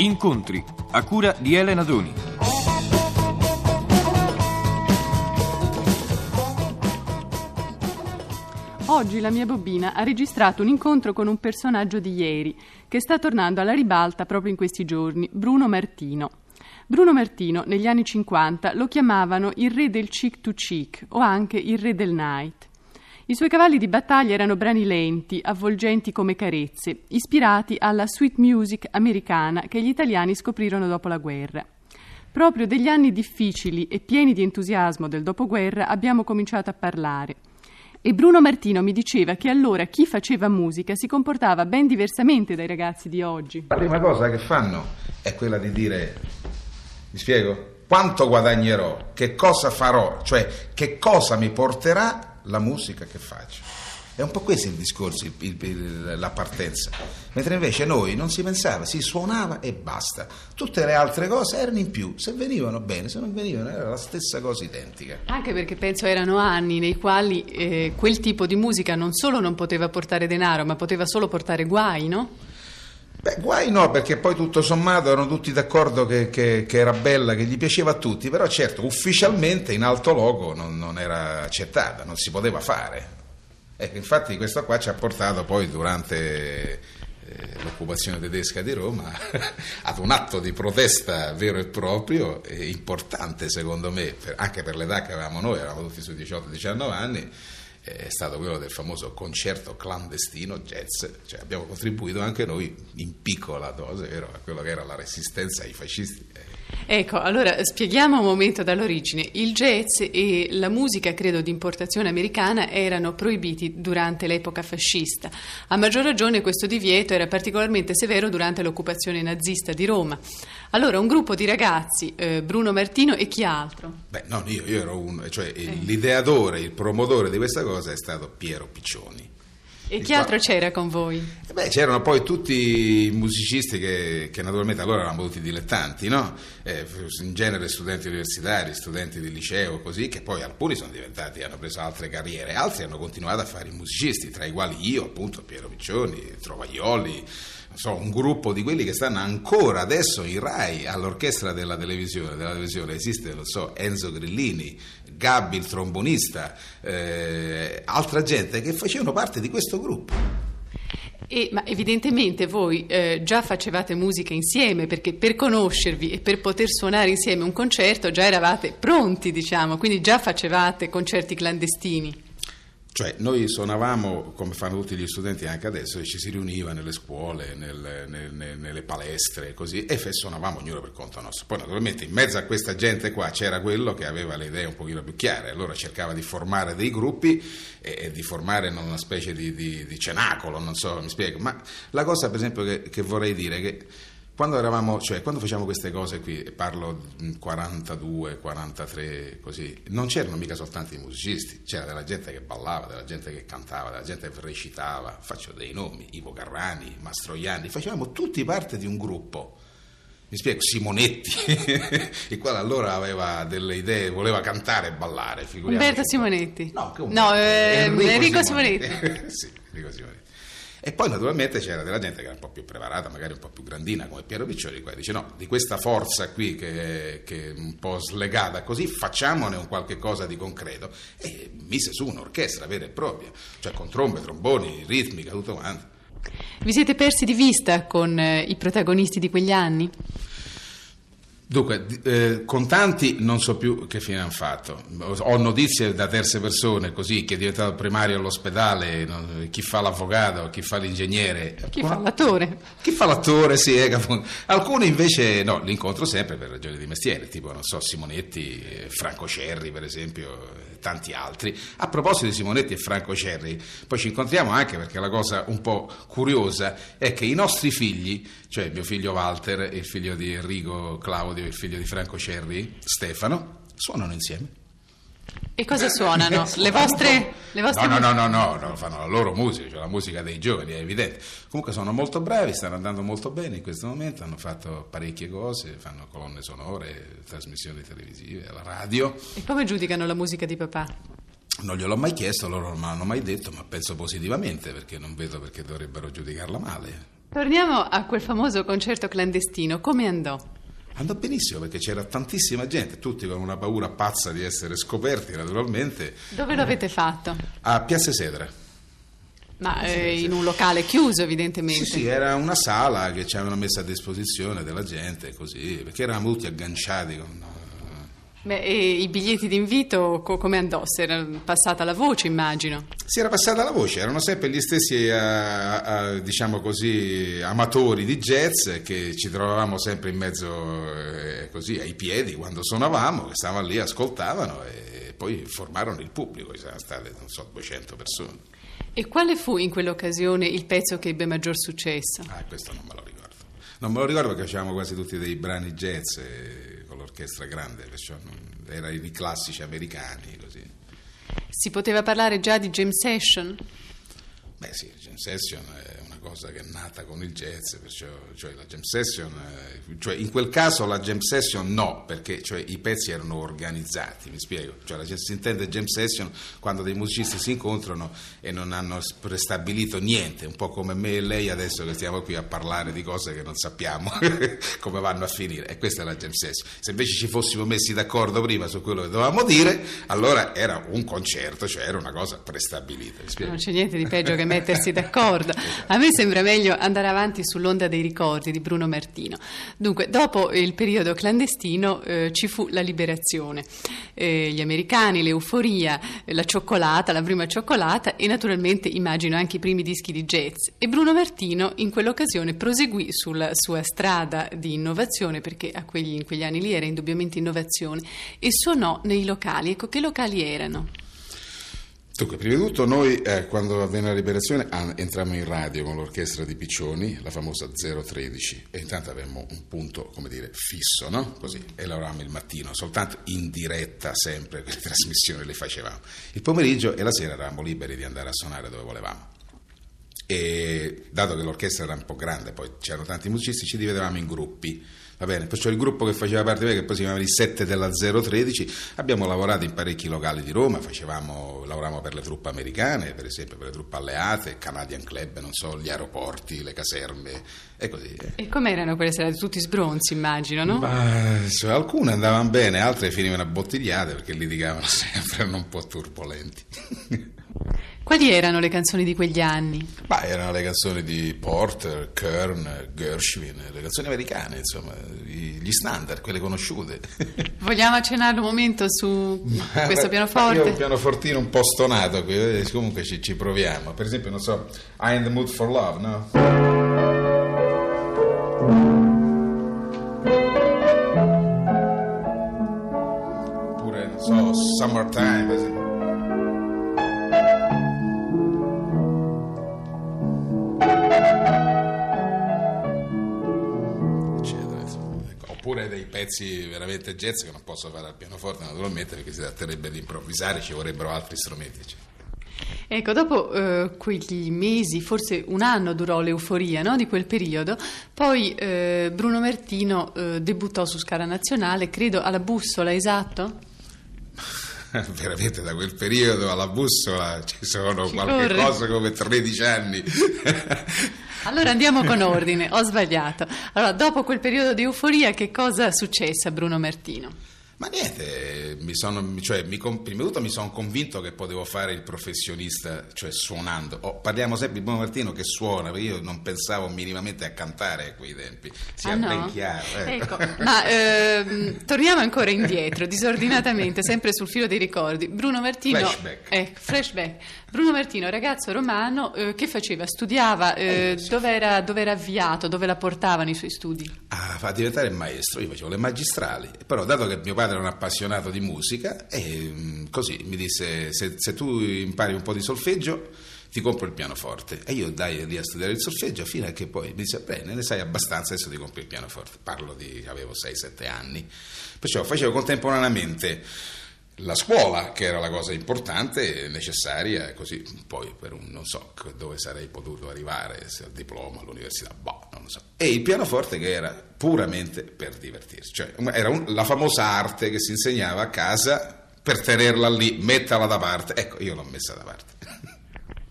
Incontri a cura di Elena Doni. Oggi la mia bobina ha registrato un incontro con un personaggio di ieri che sta tornando alla ribalta proprio in questi giorni, Bruno Martino. Bruno Martino negli anni 50 lo chiamavano il re del cheek to cheek o anche il re del night. I suoi cavalli di battaglia erano brani lenti, avvolgenti come carezze, ispirati alla sweet music americana che gli italiani scoprirono dopo la guerra. Proprio degli anni difficili e pieni di entusiasmo del dopoguerra abbiamo cominciato a parlare. E Bruno Martino mi diceva che allora chi faceva musica si comportava ben diversamente dai ragazzi di oggi. La prima cosa che fanno è quella di dire, mi spiego, quanto guadagnerò, che cosa farò, cioè che cosa mi porterà la musica che faccio. È un po' questo il discorso, il, il, la partenza. Mentre invece noi non si pensava, si suonava e basta. Tutte le altre cose erano in più, se venivano bene, se non venivano era la stessa cosa identica. Anche perché penso erano anni nei quali eh, quel tipo di musica non solo non poteva portare denaro, ma poteva solo portare guai, no? Beh, guai no, perché poi tutto sommato erano tutti d'accordo che, che, che, era bella, che gli piaceva a tutti, però certo ufficialmente in alto logo non, non era accettata, non si poteva fare. Ecco, infatti questo qua ci ha portato poi durante eh, l'occupazione tedesca di Roma ad un atto di protesta vero e proprio, e importante secondo me, anche per l'età che avevamo noi, eravamo tutti sui 18-19 anni, è stato quello del famoso concerto clandestino jazz, cioè abbiamo contribuito anche noi in piccola dose vero, a quello che era la resistenza ai fascisti. Ecco, allora spieghiamo un momento dall'origine. Il jazz e la musica, credo, di importazione americana erano proibiti durante l'epoca fascista. A maggior ragione questo divieto era particolarmente severo durante l'occupazione nazista di Roma. Allora, un gruppo di ragazzi, eh, Bruno Martino e chi altro? Beh, no, io, io ero uno, cioè eh. l'ideatore, il promotore di questa cosa è stato Piero Piccioni. E chi altro c'era con voi? Eh beh, c'erano poi tutti i musicisti che, che, naturalmente allora erano tutti dilettanti, no? eh, in genere studenti universitari, studenti di liceo, così, che poi alcuni sono diventati, hanno preso altre carriere, altri hanno continuato a fare i musicisti, tra i quali io, appunto, Piero Piccioni, Trovaglioli, so, un gruppo di quelli che stanno ancora adesso in RAI all'orchestra della televisione, della televisione esiste, lo so, Enzo Grillini, Gabbi il trombonista, eh, altra gente che facevano parte di questo gruppo. E, ma evidentemente voi eh, già facevate musica insieme perché per conoscervi e per poter suonare insieme un concerto già eravate pronti, diciamo, quindi già facevate concerti clandestini. Cioè noi suonavamo come fanno tutti gli studenti anche adesso, ci si riuniva nelle scuole, nel, nel, nelle palestre così e suonavamo ognuno per conto nostro. Poi naturalmente in mezzo a questa gente qua c'era quello che aveva le idee un pochino più chiare, allora cercava di formare dei gruppi e, e di formare una specie di, di, di, cenacolo, non so, mi spiego. Ma la cosa per esempio che, che vorrei dire è che quando eravamo, cioè quando facciamo queste cose qui, parlo 42, 43, così, non c'erano mica soltanto i musicisti, c'era della gente che ballava, della gente che cantava, della gente che recitava, faccio dei nomi, Ivo Garrani, Mastroianni, facevamo tutti parte di un gruppo. Mi spiego, Simonetti, il quale allora aveva delle idee, voleva cantare e ballare. Umberto Simonetti. No, no eh, Enrico, Enrico Simonetti. Simonetti. sì, Enrico Simonetti. E poi naturalmente c'era della gente che era un po' più preparata, magari un po' più grandina come Piero Piccioli, che dice no, di questa forza qui che, che, è un po' slegata così, facciamone un qualche cosa di concreto. E mise su un'orchestra vera e propria, cioè con trombe, tromboni, ritmica, tutto quanto. Vi siete persi di vista con eh, i protagonisti di quegli anni? Dunque, eh, contanti non so più che fine hanno fatto. Ho notizie da terze persone, così, chi è diventato primario all'ospedale, no, chi fa l'avvocato, chi fa l'ingegnere. Chi fa l'attore. Chi fa l'attore, sì. Eh, Alcuni invece, no, li incontro sempre per ragioni di mestiere, tipo, non so, Simonetti, eh, Franco Cerri, per esempio, e tanti altri. A proposito di Simonetti e Franco Cerri, poi ci incontriamo anche perché la cosa un po' curiosa è che i nostri figli, cioè mio figlio Walter il figlio di Enrico Claudio, il figlio di Franco Cerri, Stefano, suonano insieme. E cosa suonano? Le vostre, le vostre no, no, no, no, no, fanno la loro musica, cioè la musica dei giovani, è evidente. Comunque sono molto bravi, stanno andando molto bene in questo momento, hanno fatto parecchie cose, fanno colonne sonore, trasmissioni televisive, alla radio. E come giudicano la musica di papà? Non gliel'ho mai chiesto, loro non me l'hanno mai detto, ma penso positivamente perché non vedo perché dovrebbero giudicarla male. Torniamo a quel famoso concerto clandestino, come andò? Andò benissimo perché c'era tantissima gente, tutti con una paura pazza di essere scoperti naturalmente. Dove lo avete fatto? A Piazza Sedra. Ma eh, in un locale chiuso evidentemente. Sì, sì, era una sala che ci avevano messo a disposizione della gente, così, perché eravamo tutti agganciati con Beh, e i biglietti d'invito co- come andò? Si era passata la voce, immagino. Si era passata la voce, erano sempre gli stessi, a, a, diciamo così, amatori di jazz che ci trovavamo sempre in mezzo eh, così ai piedi quando suonavamo, che stavano lì, ascoltavano e poi formarono il pubblico, ci sono state, non so, 200 persone. E quale fu in quell'occasione il pezzo che ebbe maggior successo? Ah, questo non me lo ricordo. Non me lo ricordo perché facevamo quasi tutti dei brani jazz. E l'orchestra grande, erano i classici americani. Così. Si poteva parlare già di jam session? Beh sì, jam session è cosa che è nata con il jazz, perciò, cioè la jam session, eh, cioè in quel caso la jam session no, perché cioè, i pezzi erano organizzati, mi spiego, cioè, la, si intende jam session quando dei musicisti si incontrano e non hanno prestabilito niente, un po' come me e lei adesso che stiamo qui a parlare di cose che non sappiamo come vanno a finire, e questa è la jam session. Se invece ci fossimo messi d'accordo prima su quello che dovevamo dire, allora era un concerto, cioè era una cosa prestabilita. Non c'è niente di peggio che mettersi d'accordo. A me sembra meglio andare avanti sull'onda dei ricordi di Bruno Martino. Dunque, dopo il periodo clandestino eh, ci fu la liberazione. Eh, gli americani, l'euforia, la cioccolata, la prima cioccolata e naturalmente immagino anche i primi dischi di jazz. E Bruno Martino in quell'occasione proseguì sulla sua strada di innovazione, perché quegli, in quegli anni lì era indubbiamente innovazione, e suonò nei locali. Ecco, che locali erano? Dunque, prima di tutto noi eh, quando avvenne la liberazione ah, entrammo in radio con l'orchestra di Piccioni, la famosa 013, e intanto avevamo un punto, come dire, fisso, no? Così, e lavoravamo il mattino, soltanto in diretta sempre, quelle trasmissioni le facevamo. Il pomeriggio e la sera eravamo liberi di andare a suonare dove volevamo. E dato che l'orchestra era un po' grande, poi c'erano tanti musicisti, ci dividevamo in gruppi Va bene, perciò il gruppo che faceva parte di me, che poi si chiamava i 7 della 013, abbiamo lavorato in parecchi locali di Roma, facevamo, lavoravamo per le truppe americane, per esempio per le truppe alleate, Canadian Club, non so, gli aeroporti, le caserme e così. E com'erano quelle serate? Tutti sbronzi, immagino, no? Ma, cioè, alcune andavano bene, altre finivano abbottigliate perché litigavano sempre, erano un po' turbolenti. Quali erano le canzoni di quegli anni? Beh, erano le canzoni di Porter, Kern, Gershwin, le canzoni americane, insomma, gli standard, quelle conosciute. Vogliamo accennare un momento su questo pianoforte? Io ho un pianofortino un po' stonato, eh, comunque ci, ci proviamo. Per esempio, non so, I in the mood for love, no? Oppure dei pezzi veramente jazz che non posso fare al pianoforte naturalmente perché si tratterebbe di improvvisare, ci vorrebbero altri strumenti. Cioè. Ecco, dopo eh, quegli mesi, forse un anno durò l'euforia no, di quel periodo, poi eh, Bruno Mertino eh, debuttò su Scala Nazionale, credo alla bussola, esatto? Veramente da quel periodo alla bussola ci sono ci qualche corre. cosa come 13 anni. Allora andiamo con ordine, ho sbagliato. Allora, dopo quel periodo di euforia, che cosa successe a Bruno Martino? Ma niente, mi sono, cioè, mi, prima di tutto mi sono convinto che potevo fare il professionista, cioè suonando. Oh, parliamo sempre di Bruno Martino che suona, perché io non pensavo minimamente a cantare a quei tempi, sia ah, no? ben chiaro. Eh. Ecco, ma ehm, torniamo ancora indietro, disordinatamente, sempre sul filo dei ricordi. Bruno Martino... Flashback. Eh, flashback. Bruno Martino, ragazzo romano, eh, che faceva? Studiava? Eh, eh dove, era, dove, era, avviato? Dove la portavano i suoi studi? Ah, fa diventare maestro, io facevo le magistrali, però dato che mio padre era un appassionato di musica, e, mm, così mi disse se, se tu impari un po' di solfeggio ti compro il pianoforte. E io dai lì a studiare il solfeggio fino a che poi mi disse, bene, ne sai abbastanza, adesso ti compro il pianoforte. Parlo di, avevo 6-7 anni. Perciò facevo contemporaneamente la scuola, che era la cosa importante e necessaria, così poi per un non so dove sarei potuto arrivare, se al diploma, all'università, boh, non lo so. E il pianoforte che era puramente per divertirsi, cioè era un, la famosa arte che si insegnava a casa per tenerla lì, metterla da parte. Ecco, io l'ho messa da parte.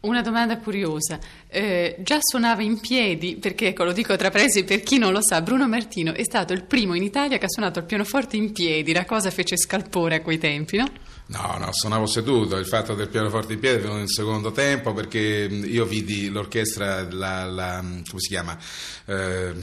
Una domanda curiosa. Eh, già suonava in piedi, perché ecco, lo dico tra presi per chi non lo sa, Bruno Martino è stato il primo in Italia che ha suonato il pianoforte in piedi, la cosa fece scalpore a quei tempi, no? No, no, suonavo seduto, il fatto del pianoforte in piedi è nel secondo tempo perché io vidi l'orchestra, la, la, come si chiama? Eh,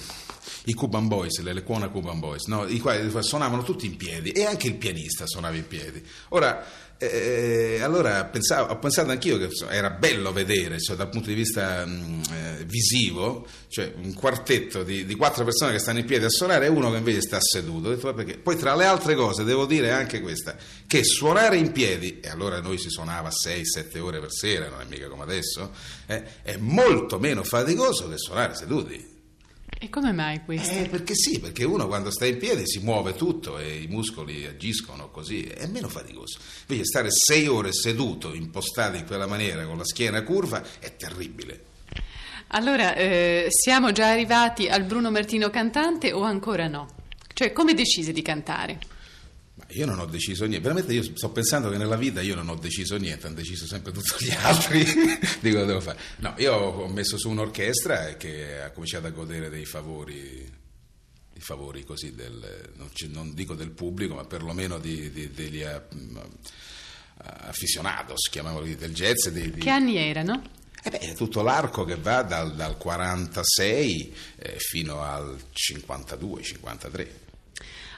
i Cuban Boys, le Lecuona Cuban Boys, no? i quali suonavano tutti in piedi e anche il pianista suonava in piedi. Ora, eh, allora pensavo, ho pensato anch'io che era bello vedere, cioè, dal punto di vista mh, eh, visivo, cioè un quartetto di, di, quattro persone che stanno in piedi a suonare e uno che invece sta seduto. Detto, Poi tra le altre cose devo dire anche questa, che suonare in piedi, e allora noi si suonava 6-7 ore per sera, non è mica come adesso, eh, è molto meno faticoso che suonare seduti. E come mai questo? Eh, perché sì, perché uno quando sta in piedi si muove tutto e i muscoli agiscono così, è meno faticoso. Invece stare sei ore seduto, impostato in quella maniera, con la schiena curva, è terribile. Allora, eh, siamo già arrivati al Bruno Martino cantante o ancora no? Cioè, come decise di cantare? Io non ho deciso niente, veramente io sto pensando che nella vita io non ho deciso niente, hanno deciso sempre tutti gli altri di cosa devo fare. No, io ho messo su un'orchestra che ha cominciato a godere dei favori, i favori così del, non, non, dico del pubblico, ma perlomeno di, di, degli uh, aficionados, chiamiamoli del jazz. Di, che anni erano? Eh beh, tutto l'arco che va dal, dal 46 eh, fino al 52-53.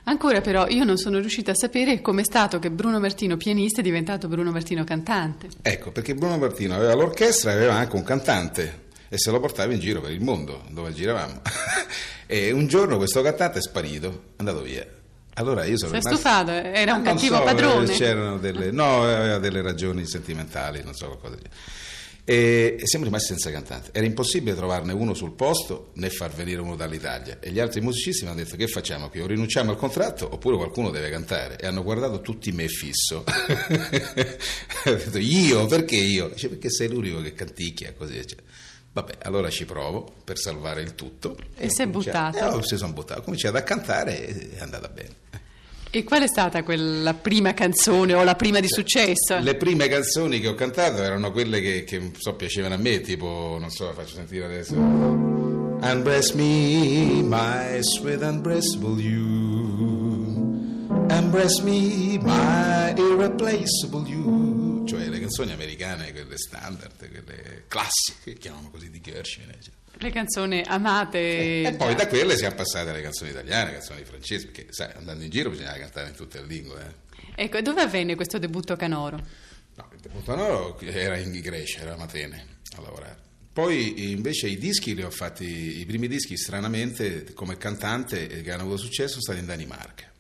Ancora però io non sono riuscita a sapere com'è stato che Bruno Martino pianista è diventato Bruno Martino cantante. Ecco, perché Bruno Martino aveva l'orchestra e aveva anche un cantante e se lo portava in giro per il mondo dove giravamo. e un giorno questo cantante è sparito, è andato via. Allora io sono rimasto... stufato? Era un non cattivo so, padrone? C'erano delle... No, aveva delle ragioni sentimentali, non so qualcosa di e siamo rimasti senza cantante. Era impossibile trovarne uno sul posto né far venire uno dall'Italia. E gli altri musicisti mi hanno detto: Che facciamo qui? O rinunciamo al contratto oppure qualcuno deve cantare. E hanno guardato tutti me fisso. ho detto: Io? Perché io? Dice, perché sei l'unico che canticchia così. Cioè. Vabbè, allora ci provo per salvare il tutto. E, e si è buttato? Eh, oh, si sono buttato. Ho cominciato a cantare e è andata bene. E qual è stata quella prima canzone o la prima di successo? Le prime canzoni che ho cantato erano quelle che, che so, piacevano a me, tipo, non so, la faccio sentire adesso. Unbreast me, my sweet unbreastable you. Unbreast me, my irreplaceable you. Cioè le canzoni americane, quelle standard, quelle classiche, chiamano così di Gershwin, eccetera. Le canzoni amate. E, e poi da quelle siamo passate alle canzoni italiane, canzoni francesi, perché sai, andando in giro bisognava cantare in tutte le lingue. Eh. Ecco, dove avvenne questo debutto canoro? No, il debutto canoro era in Grecia, era a Matene a lavorare. Poi invece i dischi li ho fatti, i primi dischi stranamente come cantante che hanno avuto successo sono stati in Danimarca.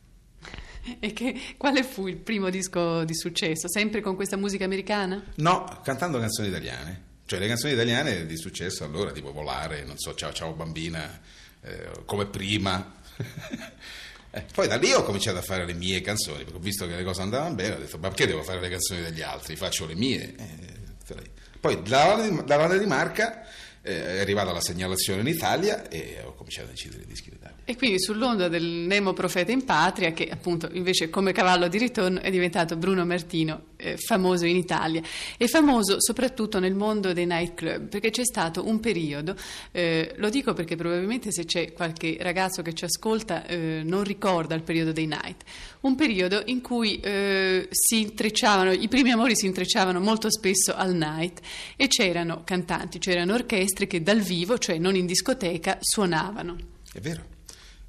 E che, quale fu il primo disco di successo? Sempre con questa musica americana? No, cantando canzoni italiane. Cioè le canzoni italiane di successo allora, tipo Volare, non so, Ciao ciao bambina, eh, come prima. eh, poi da lì ho cominciato a fare le mie canzoni, perché ho visto che le cose andavano bene, ho detto ma perché devo fare le canzoni degli altri? Faccio le mie. Eh, poi dalla Danimarca eh, è arrivata la segnalazione in Italia e ho cominciato a incidere i dischi d'Italia. E quindi sull'onda del Nemo Profeta in Patria, che appunto invece come cavallo di ritorno è diventato Bruno Martino, eh, famoso in Italia e famoso soprattutto nel mondo dei nightclub, perché c'è stato un periodo, eh, lo dico perché probabilmente se c'è qualche ragazzo che ci ascolta eh, non ricorda il periodo dei night, un periodo in cui eh, si intrecciavano, i primi amori si intrecciavano molto spesso al night e c'erano cantanti, c'erano orchestre che dal vivo, cioè non in discoteca, suonavano. È vero.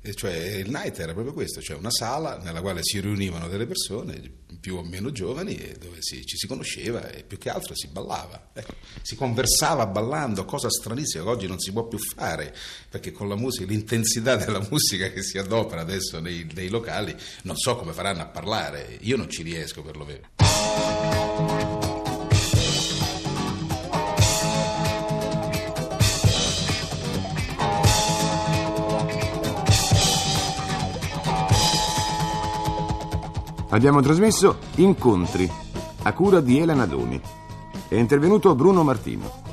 E cioè il night era proprio questo, cioè una sala nella quale si riunivano delle persone più o meno giovani e dove si, ci si conosceva e più che altro si ballava. Ecco, si conversava ballando, cosa stranissima che oggi non si può più fare, perché con la musica, l'intensità della musica che si adopera adesso nei, nei locali, non so come faranno a parlare, io non ci riesco per Abbiamo trasmesso Incontri, a cura di Elena Doni. È intervenuto Bruno Martino.